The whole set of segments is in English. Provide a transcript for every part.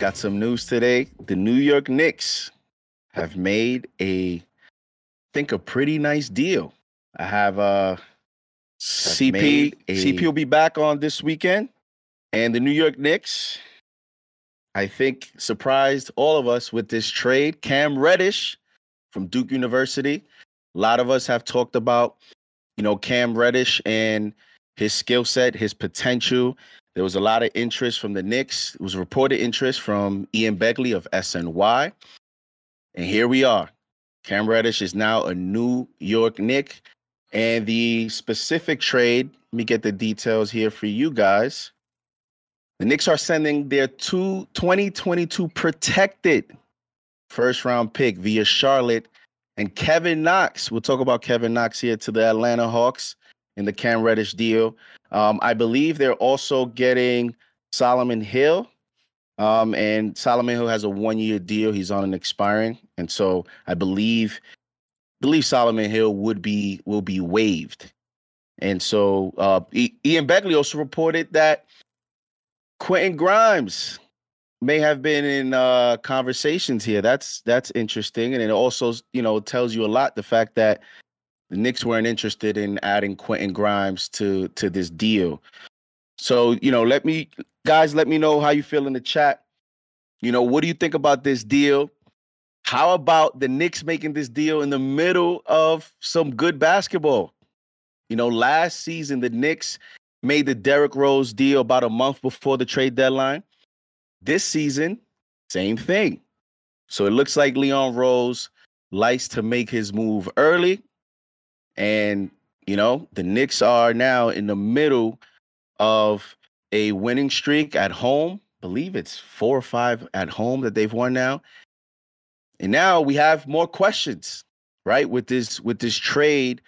Got some news today. The New York Knicks have made a, I think, a pretty nice deal. I have uh CP. a- CP will be back on this weekend, and the New York Knicks, I think, surprised all of us with this trade. Cam Reddish from Duke University. A lot of us have talked about, you know, Cam Reddish and his skill set, his potential. There was a lot of interest from the Knicks. It was reported interest from Ian Begley of SNY. And here we are. Cam Reddish is now a New York Knick. And the specific trade, let me get the details here for you guys. The Knicks are sending their two 2022 protected first round pick via Charlotte and Kevin Knox. We'll talk about Kevin Knox here to the Atlanta Hawks in the Cam Reddish deal. Um, I believe they're also getting Solomon Hill. Um, and Solomon Hill has a one-year deal. He's on an expiring, and so I believe believe Solomon Hill would be will be waived. And so uh, Ian Begley also reported that Quentin Grimes may have been in uh, conversations here. That's that's interesting, and it also you know tells you a lot the fact that the Knicks weren't interested in adding Quentin Grimes to to this deal. So you know, let me guys let me know how you feel in the chat. You know, what do you think about this deal? How about the Knicks making this deal in the middle of some good basketball? You know, last season the Knicks made the Derrick Rose deal about a month before the trade deadline. This season, same thing. So it looks like Leon Rose likes to make his move early. And, you know, the Knicks are now in the middle of a winning streak at home. believe it's four or five at home that they've won now. And now we have more questions, right? With this with this trade,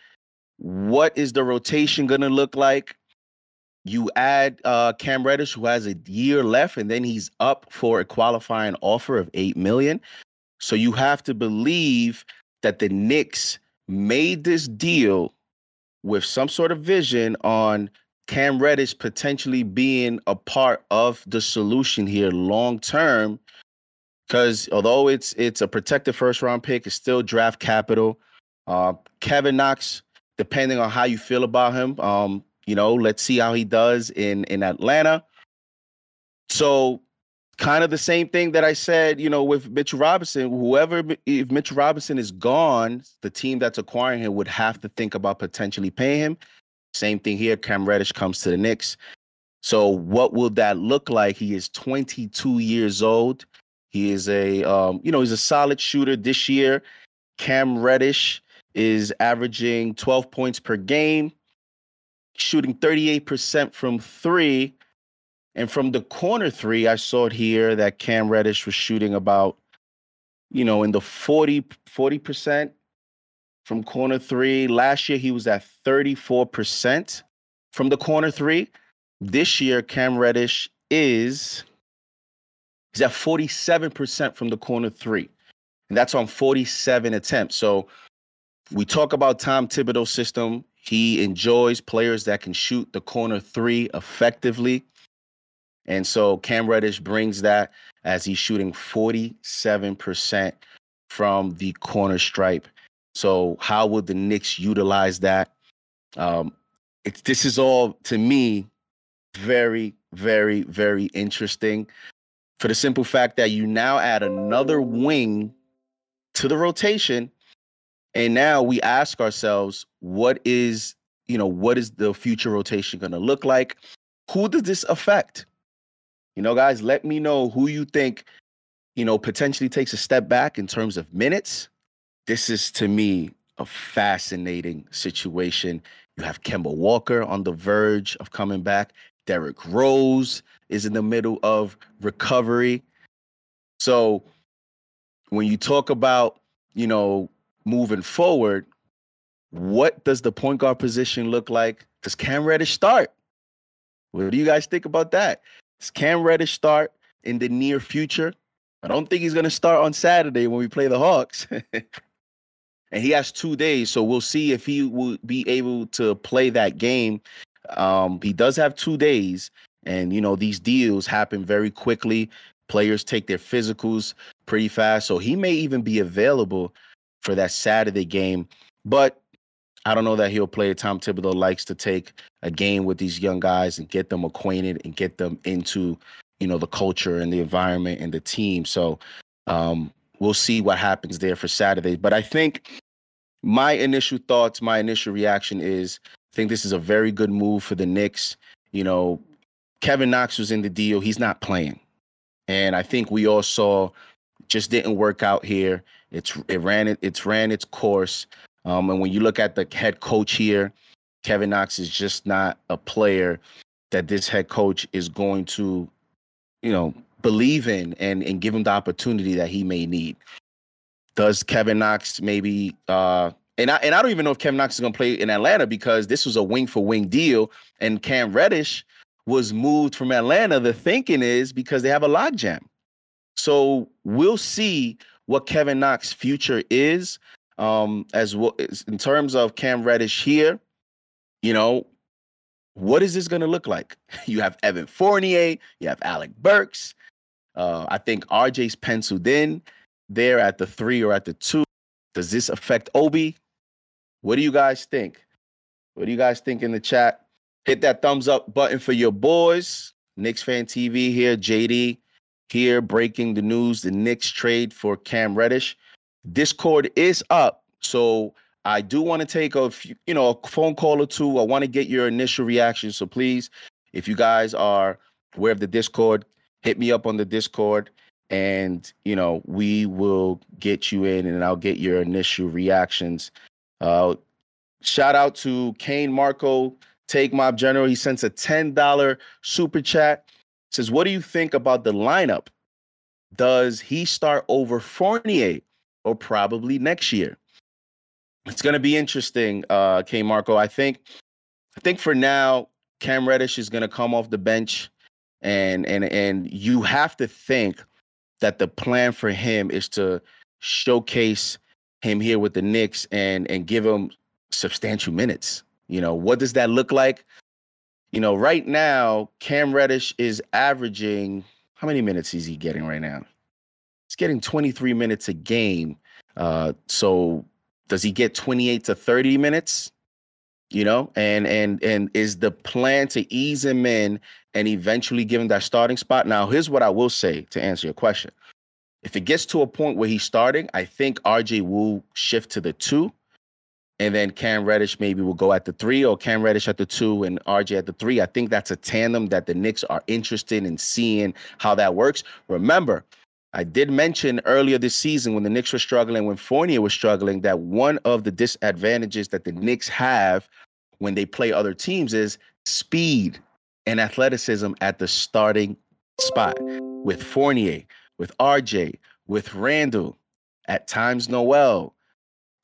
what is the rotation going to look like? You add uh, Cam Reddish, who has a year left, and then he's up for a qualifying offer of eight million. So you have to believe that the Knicks made this deal with some sort of vision on Cam Reddish potentially being a part of the solution here long term. Because although it's it's a protected first round pick, it's still draft capital. Uh, Kevin Knox, depending on how you feel about him, um, you know, let's see how he does in in Atlanta. So kind of the same thing that I said, you know, with Mitchell Robinson. Whoever, if Mitchell Robinson is gone, the team that's acquiring him would have to think about potentially paying him. Same thing here. Cam Reddish comes to the Knicks. So, what will that look like? He is 22 years old. He is a, um, you know, he's a solid shooter this year. Cam Reddish is averaging 12 points per game, shooting 38% from three and from the corner three, I saw it here that Cam Reddish was shooting about, you know, in the 40, 40% from corner three. Last year, he was at 34% from the corner three. This year, Cam Reddish is he's at 47% from the corner three. And that's on 47 attempts. So we talk about Tom Thibodeau's system. He enjoys players that can shoot the corner three effectively. And so Cam Reddish brings that as he's shooting 47% from the corner stripe. So how would the Knicks utilize that? Um, it's this is all to me very, very, very interesting for the simple fact that you now add another wing to the rotation. And now we ask ourselves, what is, you know, what is the future rotation going to look like? Who does this affect? You know, guys, let me know who you think, you know, potentially takes a step back in terms of minutes. This is to me a fascinating situation. You have Kemba Walker on the verge of coming back. Derrick Rose is in the middle of recovery. So when you talk about, you know, moving forward, what does the point guard position look like? Does Cam Reddish start? What do you guys think about that? Does Cam Reddish start in the near future? I don't think he's going to start on Saturday when we play the Hawks. and he has two days, so we'll see if he will be able to play that game. Um, he does have two days, and you know these deals happen very quickly. Players take their physicals pretty fast, so he may even be available for that Saturday game. But I don't know that he'll play. Tom Thibodeau likes to take a game with these young guys and get them acquainted and get them into, you know, the culture and the environment and the team. So um, we'll see what happens there for Saturday. But I think my initial thoughts, my initial reaction is I think this is a very good move for the Knicks. You know, Kevin Knox was in the deal. He's not playing. And I think we all saw just didn't work out here. It's it ran it it's ran its course. Um, and when you look at the head coach here, Kevin Knox is just not a player that this head coach is going to, you know, believe in and and give him the opportunity that he may need. Does Kevin Knox maybe uh and I and I don't even know if Kevin Knox is gonna play in Atlanta because this was a wing for wing deal and Cam Reddish was moved from Atlanta. The thinking is because they have a logjam. So we'll see what Kevin Knox's future is um, as well in terms of Cam Reddish here, you know, what is this going to look like? You have Evan Fournier, you have Alec Burks. Uh, I think RJ's penciled in there at the three or at the two. Does this affect Obi? What do you guys think? What do you guys think in the chat? Hit that thumbs up button for your boys. Knicks fan TV here, JD here breaking the news. The Knicks trade for Cam Reddish. Discord is up. So I do want to take a few, you know, a phone call or two. I want to get your initial reaction. So please, if you guys are aware of the Discord, hit me up on the Discord and you know, we will get you in and I'll get your initial reactions. Uh shout out to Kane Marco, Take Mob General. He sends a $10 super chat. Says, what do you think about the lineup? Does he start over Fournier? Or probably next year. It's going to be interesting, uh, K Marco. I think, I think for now, Cam Reddish is going to come off the bench, and and and you have to think that the plan for him is to showcase him here with the Knicks and and give him substantial minutes. You know, what does that look like? You know, right now, Cam Reddish is averaging how many minutes is he getting right now? He's getting 23 minutes a game. Uh, so does he get 28 to 30 minutes? You know, and and and is the plan to ease him in and eventually give him that starting spot. Now, here's what I will say to answer your question. If it gets to a point where he's starting, I think RJ will shift to the two. And then Cam Reddish maybe will go at the three, or Cam Reddish at the two and RJ at the three. I think that's a tandem that the Knicks are interested in seeing how that works. Remember, I did mention earlier this season when the Knicks were struggling, when Fournier was struggling, that one of the disadvantages that the Knicks have when they play other teams is speed and athleticism at the starting spot with Fournier, with RJ, with Randle, at times Noel.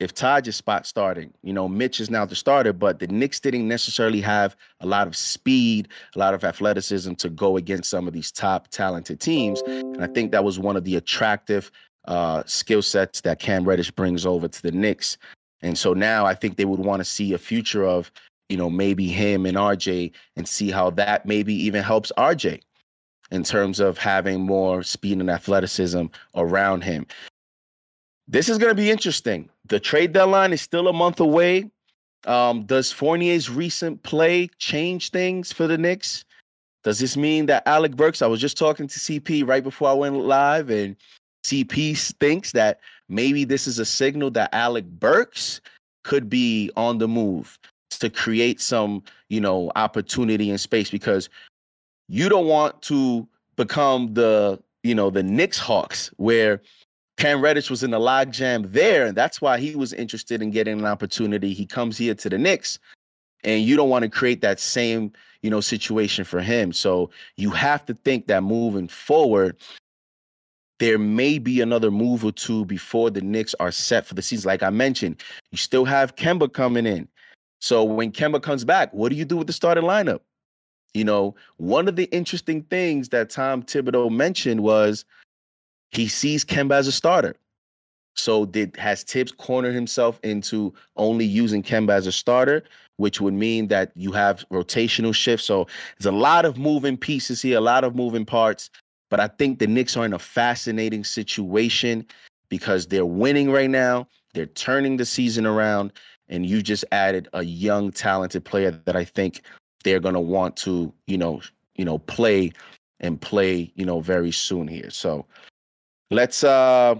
If Taj is spot starting, you know, Mitch is now the starter, but the Knicks didn't necessarily have a lot of speed, a lot of athleticism to go against some of these top talented teams. And I think that was one of the attractive uh, skill sets that Cam Reddish brings over to the Knicks. And so now I think they would want to see a future of, you know, maybe him and RJ and see how that maybe even helps RJ in terms of having more speed and athleticism around him. This is going to be interesting. The trade deadline is still a month away. Um, does Fournier's recent play change things for the Knicks? Does this mean that Alec Burks? I was just talking to CP right before I went live, and CP thinks that maybe this is a signal that Alec Burks could be on the move to create some, you know, opportunity and space because you don't want to become the, you know, the Knicks Hawks where Cam Reddish was in the logjam there, and that's why he was interested in getting an opportunity. He comes here to the Knicks, and you don't want to create that same, you know, situation for him. So you have to think that moving forward, there may be another move or two before the Knicks are set for the season. Like I mentioned, you still have Kemba coming in. So when Kemba comes back, what do you do with the starting lineup? You know, one of the interesting things that Tom Thibodeau mentioned was he sees Kemba as a starter. So did has Thibs cornered himself into only using Kemba as a starter, which would mean that you have rotational shifts. So there's a lot of moving pieces here, a lot of moving parts. But I think the Knicks are in a fascinating situation because they're winning right now. They're turning the season around, and you just added a young, talented player that I think they're going to want to, you know, you know, play and play, you know, very soon here. So let's uh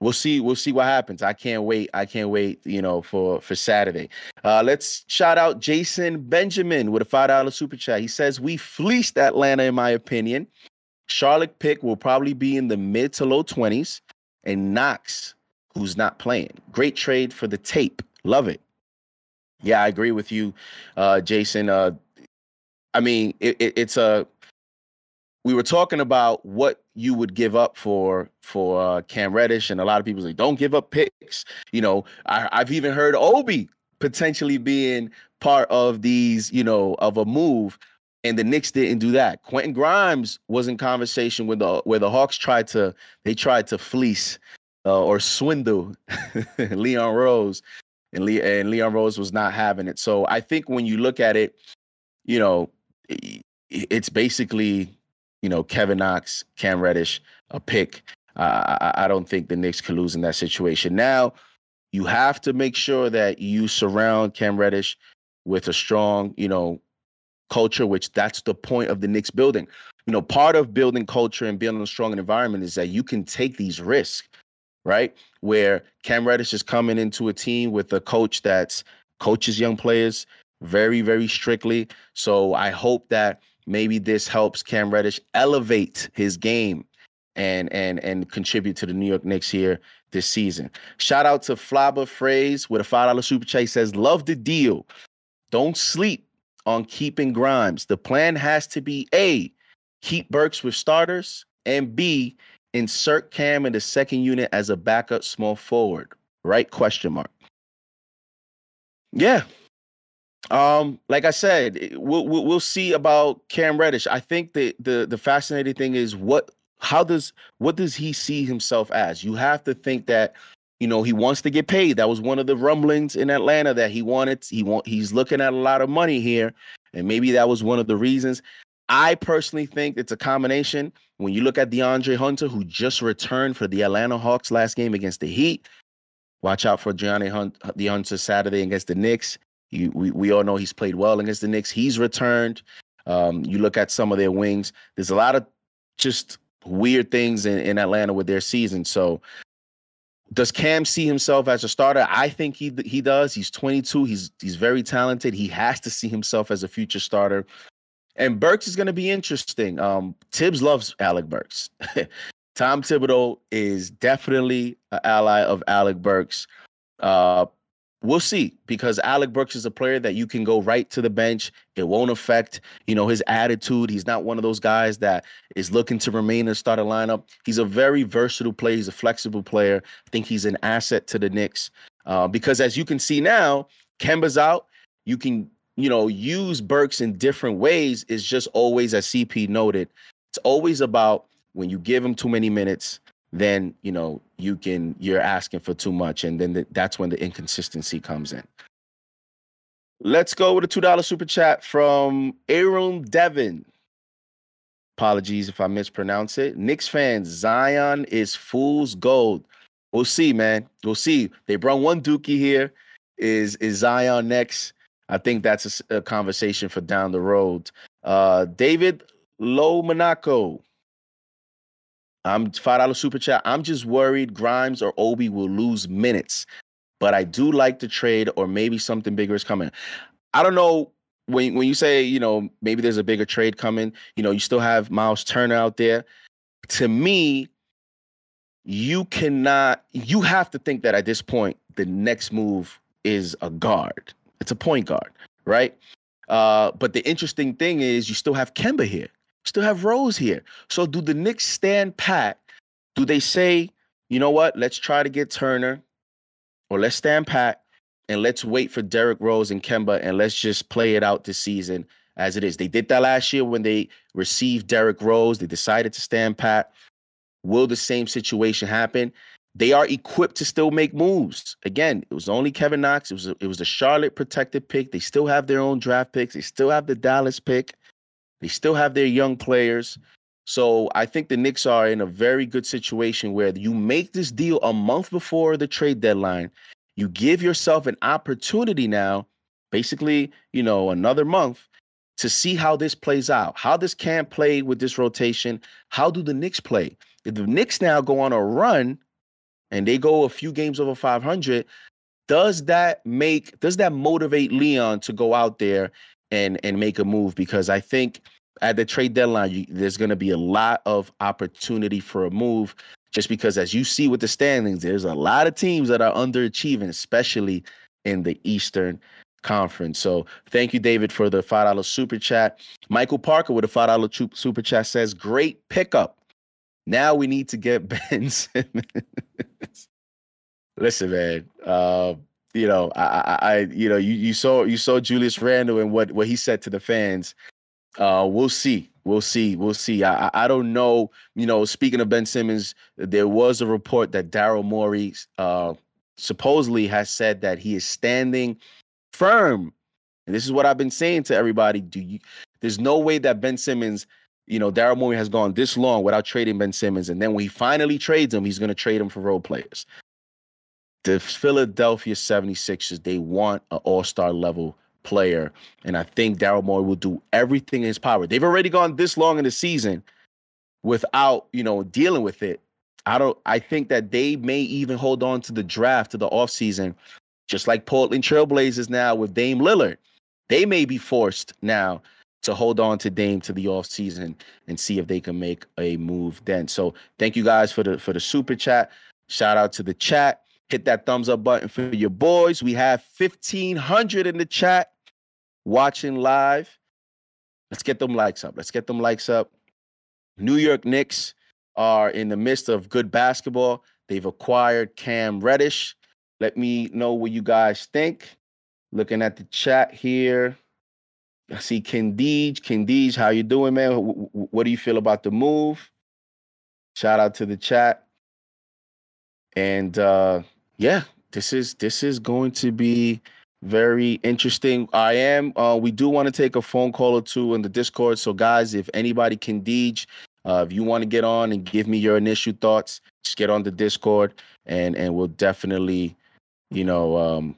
we'll see we'll see what happens. I can't wait i can't wait you know for for saturday. Uh let's shout out jason benjamin with a five dollar super chat. He says we fleeced atlanta in my opinion. Charlotte pick will probably be in the mid to low 20s and knox who's not playing. Great trade for the tape. Love it. Yeah i agree with you uh jason. Uh i mean it, it, it's a we were talking about what you would give up for for uh, Cam Reddish, and a lot of people say don't give up picks. You know, I, I've even heard Obi potentially being part of these, you know, of a move, and the Knicks didn't do that. Quentin Grimes was in conversation with the where the Hawks tried to they tried to fleece uh, or swindle Leon Rose, and Le- and Leon Rose was not having it. So I think when you look at it, you know, it's basically you know, Kevin Knox, Cam Reddish, a pick. Uh, I, I don't think the Knicks could lose in that situation. Now, you have to make sure that you surround Cam Reddish with a strong, you know, culture, which that's the point of the Knicks building. You know, part of building culture and building a strong environment is that you can take these risks, right? Where Cam Reddish is coming into a team with a coach that's coaches young players very, very strictly. So I hope that maybe this helps Cam Reddish elevate his game and and and contribute to the New York Knicks here this season. Shout out to Flaba Phrase with a five dollar super chat. Says, "Love the deal. Don't sleep on keeping Grimes. The plan has to be a keep Burks with starters and b insert Cam in the second unit as a backup small forward. Right? Question mark. Yeah, um, like I said, we'll, we'll, see about Cam Reddish. I think the the the fascinating thing is what how does what does he see himself as? You have to think that you know he wants to get paid. That was one of the rumblings in Atlanta that he wanted. He want he's looking at a lot of money here, and maybe that was one of the reasons. I personally think it's a combination. When you look at DeAndre Hunter, who just returned for the Atlanta Hawks last game against the Heat, watch out for Gianni Hunt, the Hunter Saturday against the Knicks. You, we, we all know he's played well against the Knicks. He's returned. Um, you look at some of their wings. There's a lot of just weird things in, in Atlanta with their season. So does Cam see himself as a starter? I think he he does. He's 22. He's he's very talented. He has to see himself as a future starter. And Burks is going to be interesting. Um, Thibs loves Alec Burks. Tom Thibodeau is definitely an ally of Alec Burks. Uh, we'll see because Alec Burks is a player that you can go right to the bench. It won't affect, you know, his attitude. He's not one of those guys that is looking to remain in the starter lineup. He's a very versatile player. He's a flexible player. I think he's an asset to the Knicks uh, because as you can see now, Kemba's out. You can, you know, use Burks in different ways. It's just always, as CP noted, it's always about when you give him too many minutes, then you know you can you're asking for too much and then the, that's when the inconsistency comes in. Let's go with a two dollar super chat from aaron devon apologies if i mispronounce it. Knicks fans zion is fool's gold. We'll see man. We'll see. They brought one dookie here. Is is zion next? I think that's a, a conversation for down the road. Uh david low monaco I'm five dollar super chat. I'm just worried Grimes or Obi will lose minutes, but I do like the trade, or maybe something bigger is coming. I don't know when when you say you know maybe there's a bigger trade coming. You know you still have Miles Turner out there. To me, you cannot. You have to think that at this point the next move is a guard. It's a point guard, right? Uh, but the interesting thing is you still have Kemba here still have Rose here. So do the Knicks stand pat? Do they say, you know what, let's try to get Turner, or let's stand pat and let's wait for Derrick Rose and Kemba and let's just play it out this season as it is. They did that last year when they received Derrick Rose. They decided to stand pat. Will the same situation happen? They are equipped to still make moves. Again, it was only Kevin Knox. It was a, it was a Charlotte protected pick. They still have their own draft picks. They still have the Dallas pick. They still have their young players. So I think the Knicks are in a very good situation where you make this deal a month before the trade deadline. You give yourself an opportunity now, basically, you know, another month to see how this plays out. How this can play with this rotation. How do the Knicks play? If the Knicks now go on a run and they go a few games over 500, does that make does that motivate Leon to go out there and and make a move because I think at the trade deadline you, there's going to be a lot of opportunity for a move just because as you see with the standings there's a lot of teams that are underachieving especially in the Eastern Conference. So thank you David for the $5 super chat. Michael Parker with a $5 super chat says great pickup. Now we need to get Ben Simmons. Listen man, uh, you know, I, I, you know, you, you saw you saw Julius Randle and what what he said to the fans. Uh, we'll see, we'll see, we'll see. I, I don't know. You know, speaking of Ben Simmons, there was a report that Daryl Morey uh, supposedly has said that he is standing firm. And this is what I've been saying to everybody. Do you? There's no way that Ben Simmons you know, Daryl Morey has gone this long without trading Ben Simmons. And then when he finally trades him, he's going to trade him for role players the Philadelphia 76ers, they want an all-star level player. And I think Daryl Morey will do everything in his power. They've already gone this long in the season without, you know, dealing with it. I don't I think that they may even hold on to the draft to the offseason, just like Portland Trailblazers now with Dame Lillard. They may be forced now to hold on to Dame to the offseason and see if they can make a move then. So thank you guys for the for the super chat. Shout out to the chat. Hit that thumbs up button for your boys. We have 1,500 in the chat watching live. Let's get them likes up. Let's get them likes up. New York Knicks are in the midst of good basketball. They've acquired Cam Reddish. Let me know what you guys think. Looking at the chat here. I see Kendij. Kendij, how you doing, man? What do you feel about the move? Shout out to the chat. And uh yeah, this is this is going to be very interesting. I am. Uh, we do want to take a phone call or two in the Discord. So, guys, if anybody can deej, uh, if you want to get on and give me your initial thoughts, just get on the Discord, and and we'll definitely, you know, um,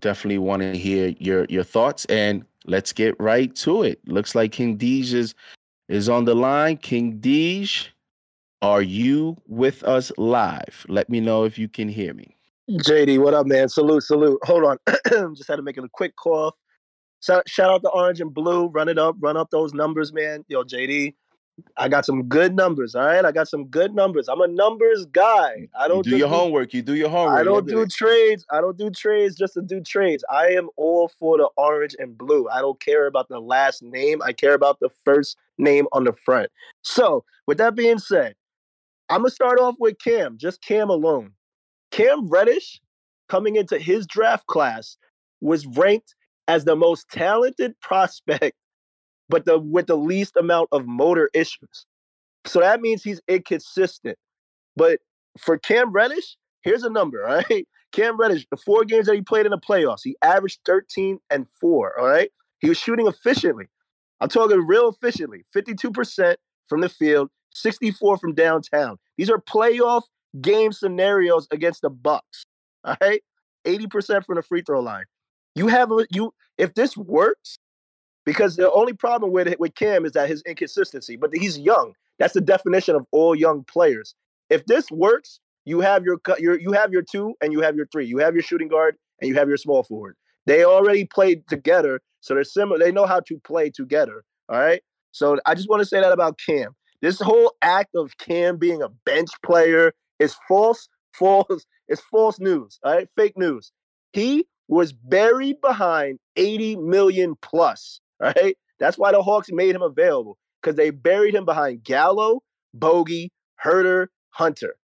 definitely want to hear your your thoughts. And let's get right to it. Looks like King Deej is is on the line. King Deej, are you with us live? Let me know if you can hear me. JD, what up, man? Salute, salute. Hold on. Just had to make it a quick cough. So, shout out to Orange and Blue. Run it up, run up those numbers, man. Yo, JD, I got some good numbers. All right, I got some good numbers. I'm a numbers guy. I don't you do your homework. You do your homework. I don't do it. trades. I don't do trades just to do trades. I am all for the orange and blue. I don't care about the last name. I care about the first name on the front. So, with that being said, I'm gonna start off with Cam. Just Cam alone. Cam Reddish, coming into his draft class, was ranked as the most talented prospect but the with the least amount of motor issues. So that means he's inconsistent. But for Cam Reddish, here's a number, all right? Cam Reddish, the four games that he played in the playoffs, he averaged 13 and 4, all right? He was shooting efficiently. I'm talking real efficiently. 52% from the field, 64 from downtown. These are playoff game scenarios against the Bucks. All right? 80% from the free throw line. You have you if this works, because the only problem with it with Cam is that his inconsistency. But he's young. That's the definition of all young players. If this works, you have your your you have your two and you have your three. You have your shooting guard and you have your small forward. They already played together, so they're similar. They know how to play together. All right. So I just want to say that about Cam. This whole act of Cam being a bench player is false, false. It's false news. All right, fake news. He was buried behind 80 million plus right? That's why the Hawks made him available because they buried him behind Gallo, Bogi, Huerter, Hunter,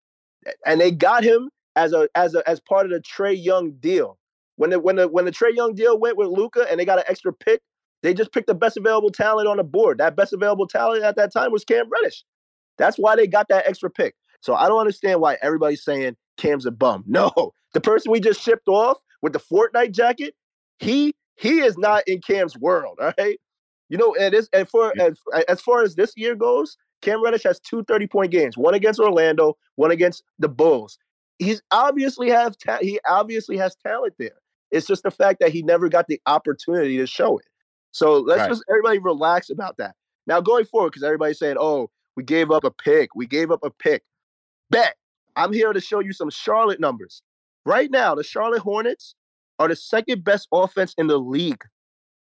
and they got him as a as a as part of the Trae Young deal. When the when the when the Trae Young deal went with Luka and they got an extra pick, they just picked the best available talent on the board. That best available talent at that time was Cam Reddish. That's why they got that extra pick. So I don't understand why everybody's saying Cam's a bum. No, the person we just shipped off with the Fortnite jacket, he he is not in Cam's world. All right. You know, and this and for as, as far as this year goes, Cam Reddish has two 30 point games, one against Orlando, one against the Bulls. He's obviously have ta- he obviously has talent there. It's just the fact that he never got the opportunity to show it. So let's right. just everybody relax about that. Now going forward, because everybody's saying, "Oh, we gave up a pick. We gave up a pick." Bet I'm here to show you some Charlotte numbers. Right now, the Charlotte Hornets are the second best offense in the league.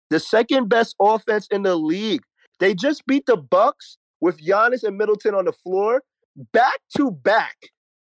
The second best offense in the league. They just beat the Bucks with Giannis and Middleton on the floor back to back.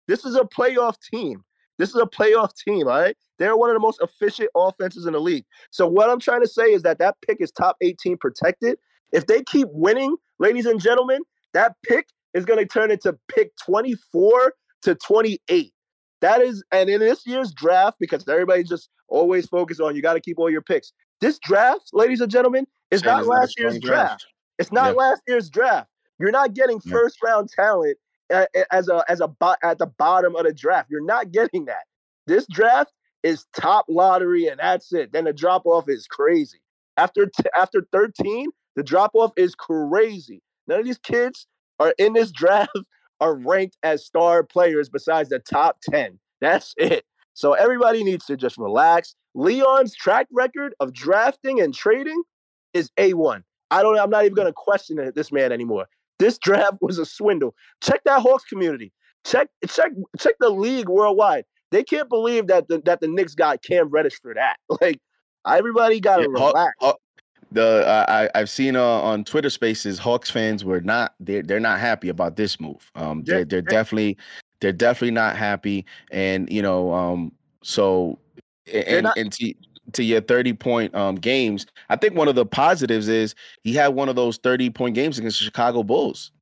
This is a playoff team. This is a playoff team, all right? They're one of the most efficient offenses in the league. So what I'm trying to say is that that pick is top 18 protected. If they keep winning, ladies and gentlemen, that pick is going to turn into pick 24 to 28. That is, and in this year's draft, because everybody just always focus on you got to keep all your picks. This draft, ladies and gentlemen, is Same not last year's draft. draft. It's not last year's draft. You're not getting first round talent as a as a at the bottom of the draft. You're not getting that. This draft is top lottery, and that's it. Then the drop off is crazy. After t- after 13, the drop off is crazy. None of these kids are in this draft are ranked as star players besides the top 10. That's it. So everybody needs to just relax. Leon's track record of drafting and trading is A1. I don't I'm not even going to question this man anymore. This draft was a swindle. Check that Hawks community. Check check check the league worldwide. They can't believe that the, that the Knicks got Cam Reddish for that. Like everybody got to yeah, relax. Haw- the I I've seen uh, on Twitter Spaces Hawks fans were not they're they're not happy about this move. Um, they're they're definitely they're definitely not happy, and you know um so and not- and to to your 30 point um games, I think one of the positives is he had one of those 30 point games against the Chicago Bulls.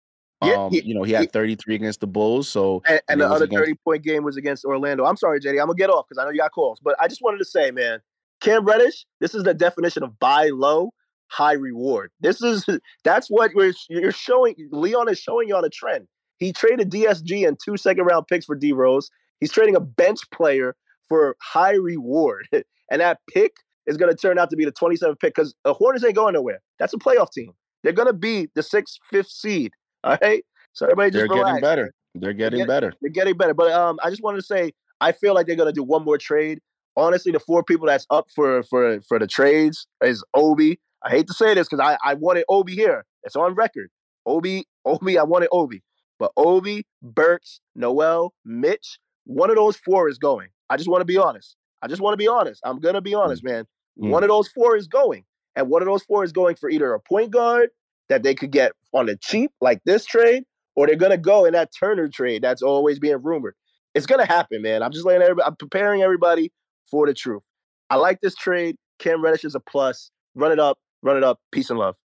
Yeah, um, he, you know, he had 33 against the Bulls. So and, and the other against- 30 point game was against Orlando. I'm sorry, JD. I'm gonna get off because I know you got calls, but I just wanted to say, man, Cam Reddish, this is the definition of buy low, high reward. This is that's what we're you're showing. Leon is showing you on a trend. He traded DSG and two second round picks for D Rose. He's trading a bench player for high reward, and that pick is going to turn out to be the 27th pick because the Hornets ain't going nowhere. That's a playoff team. They're going to be the sixth, fifth seed. All right. So everybody just they're relax. getting better. They're getting they're better. They're getting better. But um, I just wanted to say I feel like they're going to do one more trade honestly, the four people that's up for for for the trades is Obi. I hate to say this because I, I wanted Obi here. It's on record. Obi, Obi, I wanted Obi. But Obi, Burks, Noel, Mitch, one of those four is going. I just want to be honest. I just want to be honest. I'm gonna be honest, man. Mm. One of those four is going. And one of those four is going for either a point guard that they could get on the cheap, like this trade, or they're gonna go in that Turner trade that's always being rumored. It's gonna happen, man. I'm just letting everybody I'm preparing everybody for the truth. I like this trade. Cam Reddish is a plus. Run it up, run it up. Peace and love.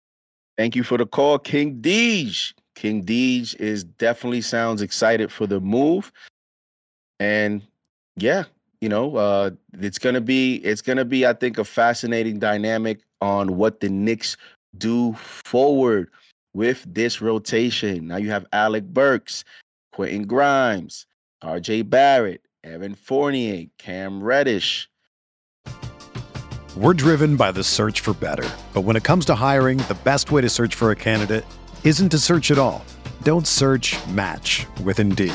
Thank you for the call, King Deej. King Deej is definitely sounds excited for the move. And yeah, you know, uh, it's gonna be it's gonna be, I think, a fascinating dynamic on what the Knicks do forward with this rotation. Now you have Alec Burks, Quentin Grimes, RJ Barrett, Evan Fournier, Cam Reddish, we're driven by the search for better. But when it comes to hiring, the best way to search for a candidate isn't to search at all. Don't search match with Indeed.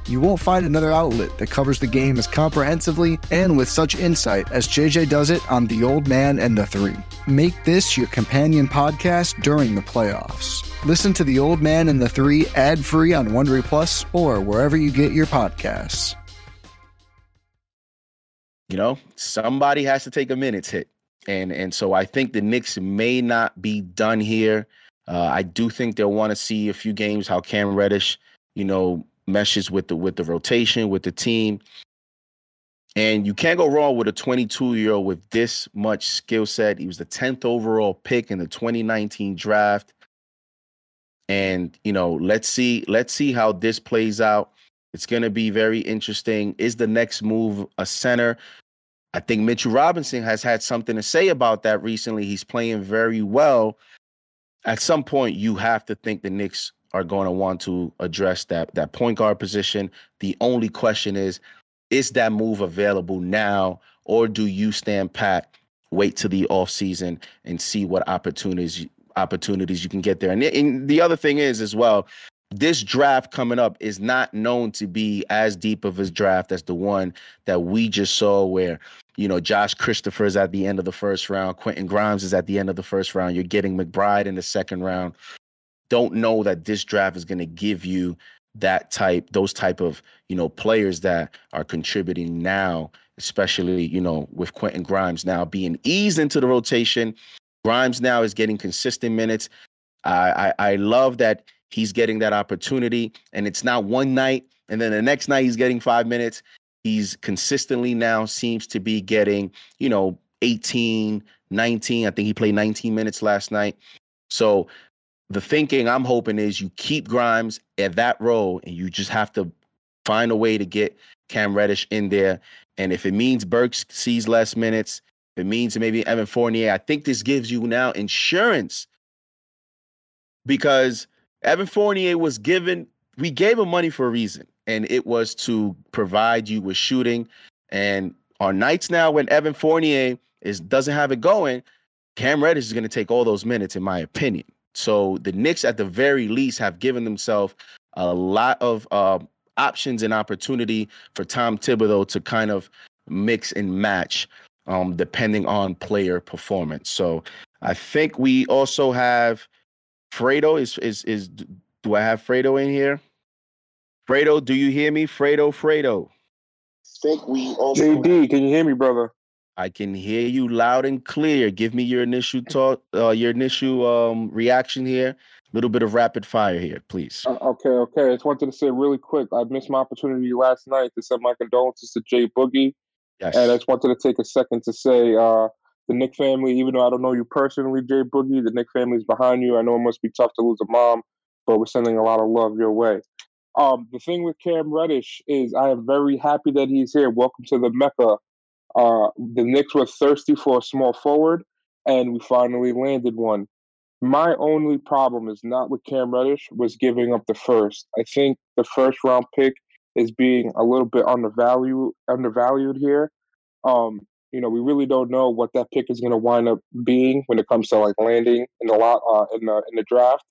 You won't find another outlet that covers the game as comprehensively and with such insight as JJ does it on The Old Man and the Three. Make this your companion podcast during the playoffs. Listen to The Old Man and the Three ad free on Wondery Plus or wherever you get your podcasts. You know, somebody has to take a minute's hit. And and so I think the Knicks may not be done here. Uh, I do think they'll want to see a few games how Cam Reddish, you know, meshes with the with the rotation with the team. And you can't go wrong with a 22 year old with this much skill set. He was the 10th overall pick in the 2019 draft. And you know, let's see, let's see how this plays out. It's going to be very interesting. Is the next move a center? I think Mitchell Robinson has had something to say about that recently. He's playing very well. At some point, you have to think the Knicks are going to want to address that that point guard position. The only question is, is that move available now, or do you stand pat, wait to the off season and see what opportunities opportunities you can get there? And, and the other thing is as well, this draft coming up is not known to be as deep of a draft as the one that we just saw where you know josh christopher is at the end of the first round quentin grimes is at the end of the first round you're getting mcbride in the second round. Don't know that this draft is going to give you that type those type of you know players that are contributing now especially you know with quentin grimes now being eased into the rotation. Grimes now is getting consistent minutes. I i, I love that he's getting that opportunity and it's not one night and then the next night he's getting five minutes he's consistently now seems to be getting you know 18 19 i think he played 19 minutes last night so the thinking I'm hoping is you keep Grimes at that role and you just have to find a way to get Cam Reddish in there. And if it means Burks sees less minutes, It means maybe Evan Fournier. I think this gives you now insurance because Evan Fournier was given, we gave him money for a reason, and it was to provide you with shooting. And on nights now when Evan Fournier is doesn't have it going, Cam Reddish is going to take all those minutes, in my opinion. So the Knicks, at the very least, have given themselves a lot of uh, options and opportunity for Tom Thibodeau to kind of mix and match um, depending on player performance. So I think we also have Fredo. Is is is do I have Fredo in here? Fredo, do you hear me? Fredo, Fredo. Think we also JD, can you hear me, brother? I can hear you loud and clear. Give me your initial talk, uh, your initial um, reaction here. A little bit of rapid fire here, please. Uh, okay, okay. I just wanted to say really quick. I missed my opportunity last night to send my condolences to Jay Boogie. Yes. And I just wanted to take a second to say uh, the Knick family, even though I don't know you personally, Jay Boogie, the Knick family is behind you. I know it must be tough to lose a mom, but we're sending a lot of love your way. Um, the thing with Cam Reddish is I am very happy that he's here. Welcome to the Mecca uh, the Knicks were thirsty for a small forward, and we finally landed one. My only problem is not with Cam Reddish, was giving up the first. I think the first round pick is being a little bit undervalued undervalued here. Um, you know, we really don't know what that pick is going to wind up being when it comes to like landing in the lot uh, in the in the draft.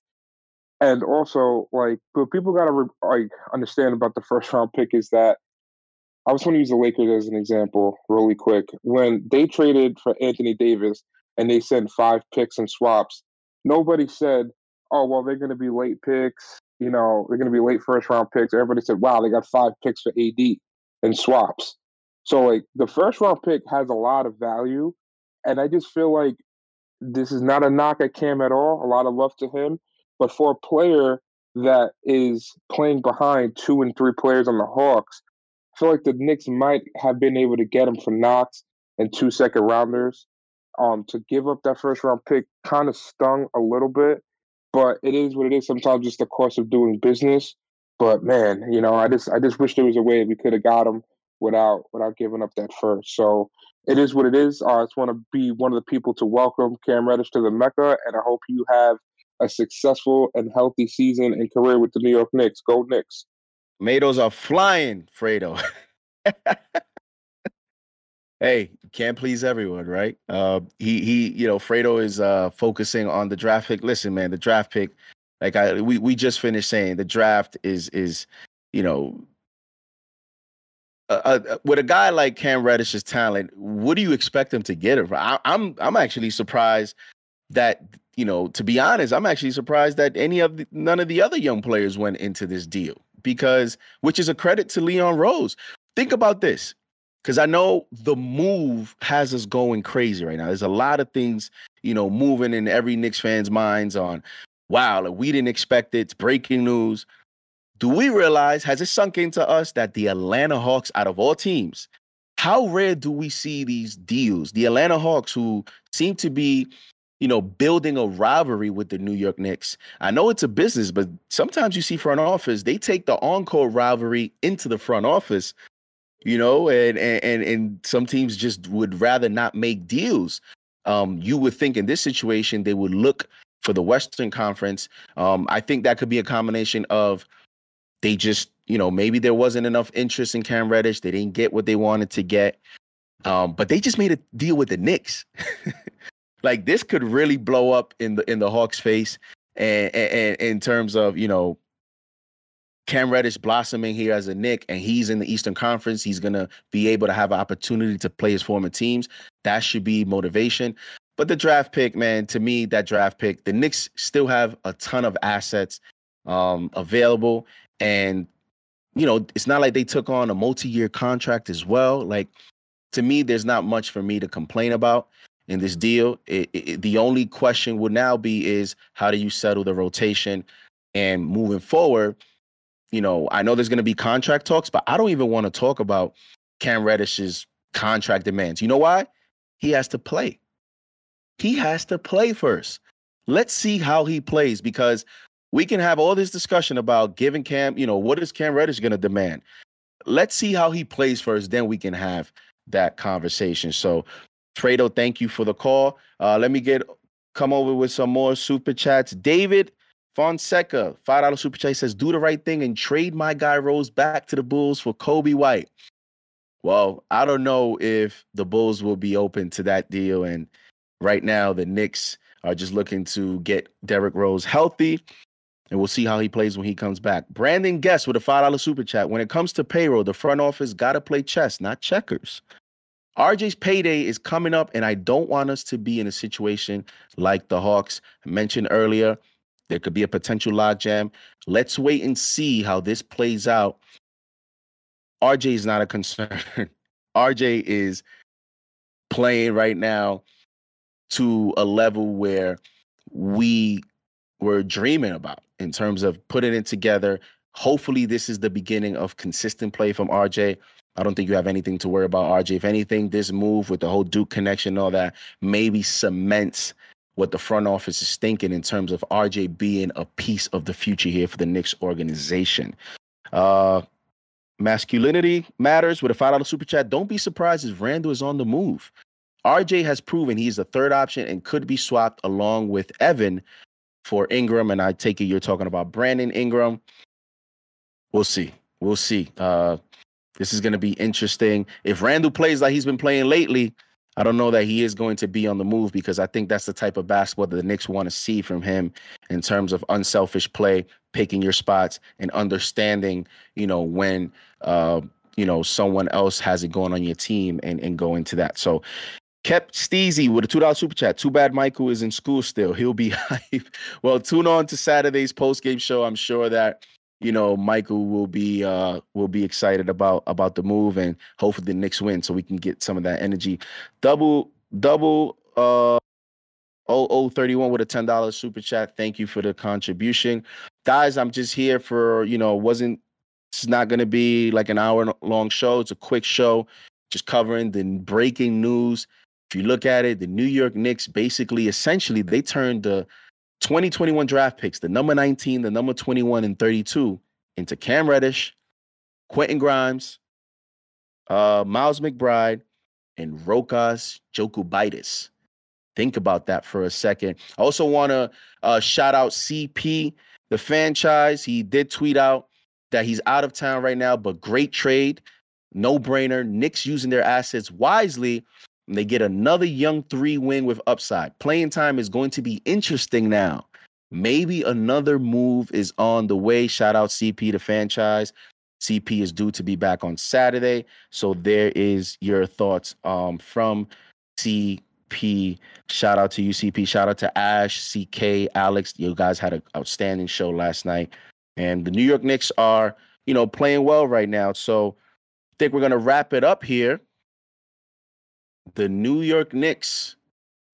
And also, like, but people got to re- like understand about the first round pick is that I just want to use the Lakers as an example really quick. When they traded for Anthony Davis and they sent five picks and swaps, nobody said, oh, well, they're going to be late picks. You know, they're going to be late first round picks. Everybody said, wow, they got five picks for AD and swaps. So, like, the first round pick has a lot of value. And I just feel like this is not a knock at Cam at all. A lot of love to him. But for a player that is playing behind two and three players on the Hawks, I feel like the Knicks might have been able to get him for Knox and two second rounders. Um, to give up that first round pick kind of stung a little bit, but it is what it is. Sometimes just the course of doing business. But man, you know, I just I just wish there was a way we could have got him without without giving up that first. So it is what it is. I just want to be one of the people to welcome Cam Reddish to the Mecca, and I hope you have a successful and healthy season and career with the New York Knicks. Go Knicks! Tomatoes are flying, Fredo. hey, can't please everyone, right? Uh, he he, you know, Fredo is uh focusing on the draft pick. Listen, man, the draft pick, like I we we just finished saying, the draft is is, you know, uh, uh, with a guy like Cam Reddish's talent, what do you expect him to get? I, I'm I'm actually surprised that you know, to be honest, I'm actually surprised that any of the, none of the other young players went into this deal because which is a credit to Leon Rose. Think about this. Because I know the move has us going crazy right now. There's a lot of things, you know, moving in every Knicks fan's minds on, wow, we didn't expect it. It's breaking news. Do we realize, has it sunk into us that the Atlanta Hawks, out of all teams, how rare do we see these deals? The Atlanta Hawks, who seem to be you know, building a rivalry with the New York Knicks. I know it's a business, but sometimes you see front office, they take the encore rivalry into the front office, you know, and and and some teams just would rather not make deals. Um, you would think in this situation they would look for the Western Conference. Um, I think that could be a combination of they just, you know, maybe there wasn't enough interest in Cam Reddish. They didn't get what they wanted to get. Um, but they just made a deal with the Knicks. like this could really blow up in the in the Hawks' face, and, and, and in terms of you know Cam Reddish blossoming here as a Knick, and he's in the Eastern Conference. He's gonna be able to have an opportunity to play his former teams. That should be motivation. But the draft pick, man, to me, that draft pick, the Knicks still have a ton of assets um, available, and you know it's not like they took on a multi-year contract as well. Like to me, there's not much for me to complain about in this deal. It, it, the only question would now be is how do you settle the rotation and moving forward. You know, I know there's going to be contract talks, but I don't even want to talk about Cam Reddish's contract demands. You know why? He has to play. He has to play first. Let's see how he plays because we can have all this discussion about giving Cam, you know, what is Cam Reddish going to demand? Let's see how he plays first, then we can have that conversation. So Fredo, thank you for the call. Uh, let me get come over with some more super chats. David Fonseca, five dollar super chat says, "Do the right thing and trade my guy Rose back to the Bulls for Coby White." Well, I don't know if the Bulls will be open to that deal, and right now the Knicks are just looking to get Derrick Rose healthy, and we'll see how he plays when he comes back. Brandon Guest with a five dollar super chat. When it comes to payroll, the front office got to play chess, not checkers. RJ's payday is coming up, and I don't want us to be in a situation like the Hawks I mentioned earlier. There could be a potential logjam. Let's wait and see how this plays out. RJ is not a concern. RJ is playing right now to a level where we were dreaming about in terms of putting it together. Hopefully, this is the beginning of consistent play from RJ. I don't think you have anything to worry about, RJ. If anything, this move with the whole Duke connection and all that maybe cements what the front office is thinking in terms of RJ being a piece of the future here for the Knicks organization. Uh, masculinity matters with a $5 super chat. Don't be surprised if Randle is on the move. RJ has proven he's the third option and could be swapped along with Evan for Ingram. And I take it you're talking about Brandon Ingram. We'll see. We'll see. Uh, this is going to be interesting. If Randle plays like he's been playing lately, I don't know that he is going to be on the move because I think that's the type of basketball that the Knicks want to see from him in terms of unselfish play, picking your spots, and understanding, you know, when uh, you know, someone else has it going on your team and, and go into that. So kept Steezy with a two dollar super chat. Too bad Michael is in school still. He'll be hype. Well, tune on to Saturday's post game show. I'm sure that you know, Michael will be uh will be excited about about the move and hopefully the Knicks win so we can get some of that energy. Double double uh 0031 with a $10 super chat. Thank you for the contribution. Guys, I'm just here for, you know, wasn't it's not going to be like an hour long show. It's a quick show just covering the breaking news. If you look at it, the New York Knicks basically essentially they turned the 2021 draft picks, the number 19, the number 21, and 32, into Cam Reddish, Quentin Grimes, uh, Miles McBride, and Rokas Jokubaitis. Think about that for a second. I also want to uh, shout out CP, the franchise. He did tweet out that he's out of town right now, but great trade, no brainer. Knicks using their assets wisely and they get another young three wing with upside. Playing time is going to be interesting now. Maybe another move is on the way. Shout out CP, to franchise. CP is due to be back on Saturday. So there is your thoughts um, from CP. Shout out to UCP. Shout out to Ash, CK, Alex. You guys had an outstanding show last night. And the New York Knicks are, you know, playing well right now. So I think we're going to wrap it up here the New York Knicks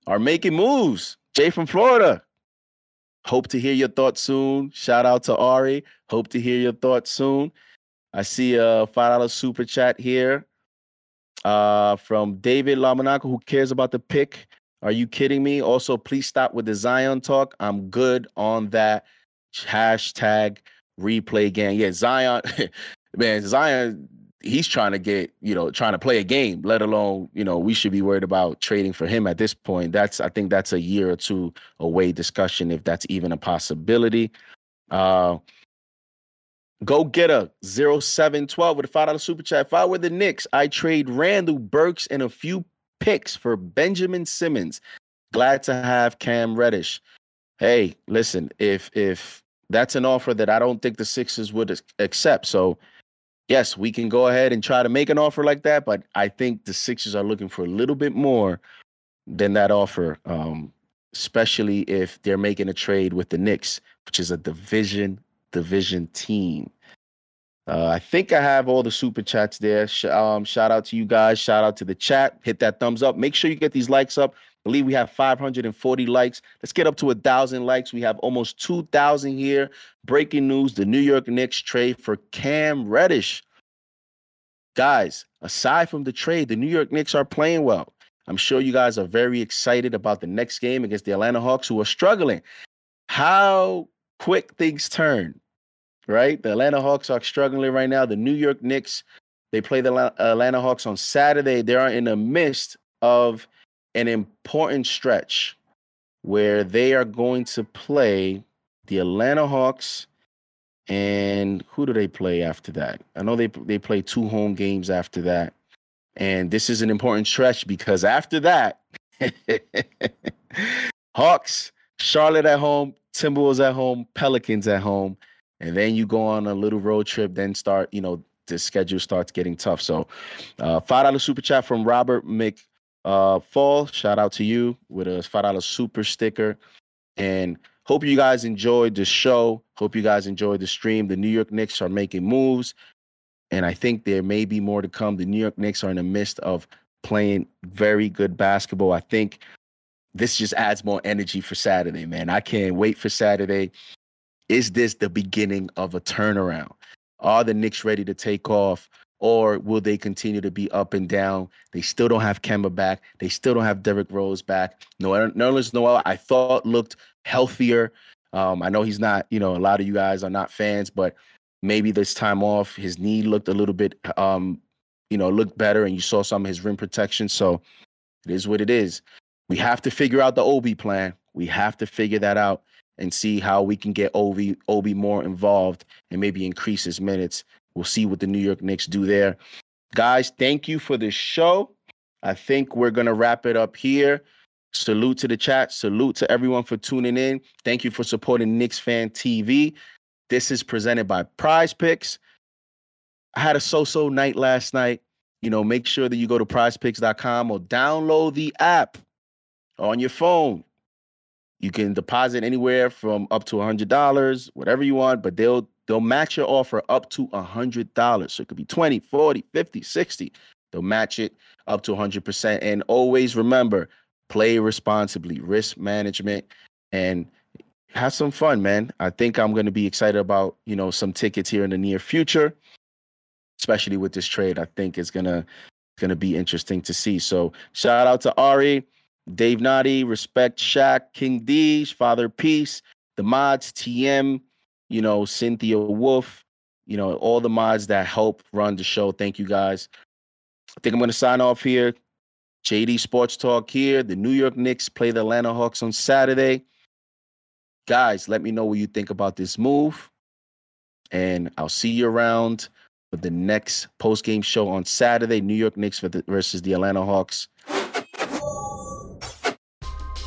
are making moves. Jay from Florida. Hope to hear your thoughts soon. Shout out to Ari. Hope to hear your thoughts soon. I see a five dollar super chat here uh, from David Lamonaco, who cares about the pick. Are you kidding me? Also, please stop with the Zion talk. I'm good on that. Hashtag replay gang. Yeah, Zion, man, Zion he's trying to get, you know, trying to play a game, let alone, you know, we should be worried about trading for him at this point. That's I think that's a year or two away discussion if that's even a possibility. Uh Go get a 0712 with a $5 super chat. If I were the Knicks, I trade Randle Burks and a few picks for Benjamin Simmons. Glad to have Cam Reddish. Hey, listen, if if that's an offer that I don't think the Sixers would accept. So yes, we can go ahead and try to make an offer like that, but I think the Sixers are looking for a little bit more than that offer, um, especially if they're making a trade with the Knicks, which is a division division team. Uh, I think I have all the super chats there. Sh- um, shout out to you guys. Shout out to the chat. Hit that thumbs up. Make sure you get these likes up. Believe we have 540 likes. Let's get up to a thousand likes. We have almost 2,000 here. Breaking news: The New York Knicks trade for Cam Reddish. Guys, aside from the trade, the New York Knicks are playing well. I'm sure you guys are very excited about the next game against the Atlanta Hawks, who are struggling. How quick things turn right? The Atlanta Hawks are struggling right now. The New York Knicks, they play the Atlanta Hawks on Saturday. They are in the midst of an important stretch where they are going to play the Atlanta Hawks and who do they play after that? I know they they play two home games after that. And this is an important stretch because after that, Hawks, Charlotte at home, Timberwolves at home, Pelicans at home, and then you go on a little road trip. Then start, you know, the schedule starts getting tough. So, uh, five dollar super chat from Robert Mc uh, Fall. Shout out to you with a five dollar super sticker, and hope you guys enjoyed the show. Hope you guys enjoyed the stream. The New York Knicks are making moves, and I think there may be more to come. The New York Knicks are in the midst of playing very good basketball. I think this just adds more energy for Saturday, man. I can't wait for Saturday. Is this the beginning of a turnaround? Are the Knicks ready to take off? Or will they continue to be up and down? They still don't have Kemba back. They still don't have Derrick Rose back. No, Nerlens Noel, I thought looked healthier. Um, I know he's not, you know, a lot of you guys are not fans, but maybe this time off, his knee looked a little bit, um, you know, looked better, and you saw some of his rim protection. So it is what it is. We have to figure out the Obi plan. We have to figure that out and see how we can get Obi Obi more involved and maybe increase his minutes. We'll see what the New York Knicks do there. Guys, thank you for the show. I think we're gonna wrap it up here. Salute to the chat. Salute to everyone for tuning in. Thank you for supporting Knicks Fan TV. This is presented by Prize Picks. I had a so-so night last night. You know, make sure that you go to prizepicks.com or download the app on your phone. You can deposit anywhere from up to $100, whatever you want, but they'll they'll match your offer up to $100. So it could be 20, 40, 50, 60. They'll match it up to 100%. And always remember, play responsibly, risk management and have some fun, man. I think I'm going to be excited about, you know, some tickets here in the near future, especially with this trade. I think it's going to going to be interesting to see. So, shout out to Ari. Dave Noddy, Respect Shaq, King D, Father Peace, the mods, TM, you know, Cynthia Wolf, you know, all the mods that help run the show. Thank you guys. I think I'm going to sign off here. JD Sports Talk here. The New York Knicks play the Atlanta Hawks on Saturday. Guys, let me know what you think about this move. And I'll see you around for the next post game show on Saturday. New York Knicks versus the Atlanta Hawks.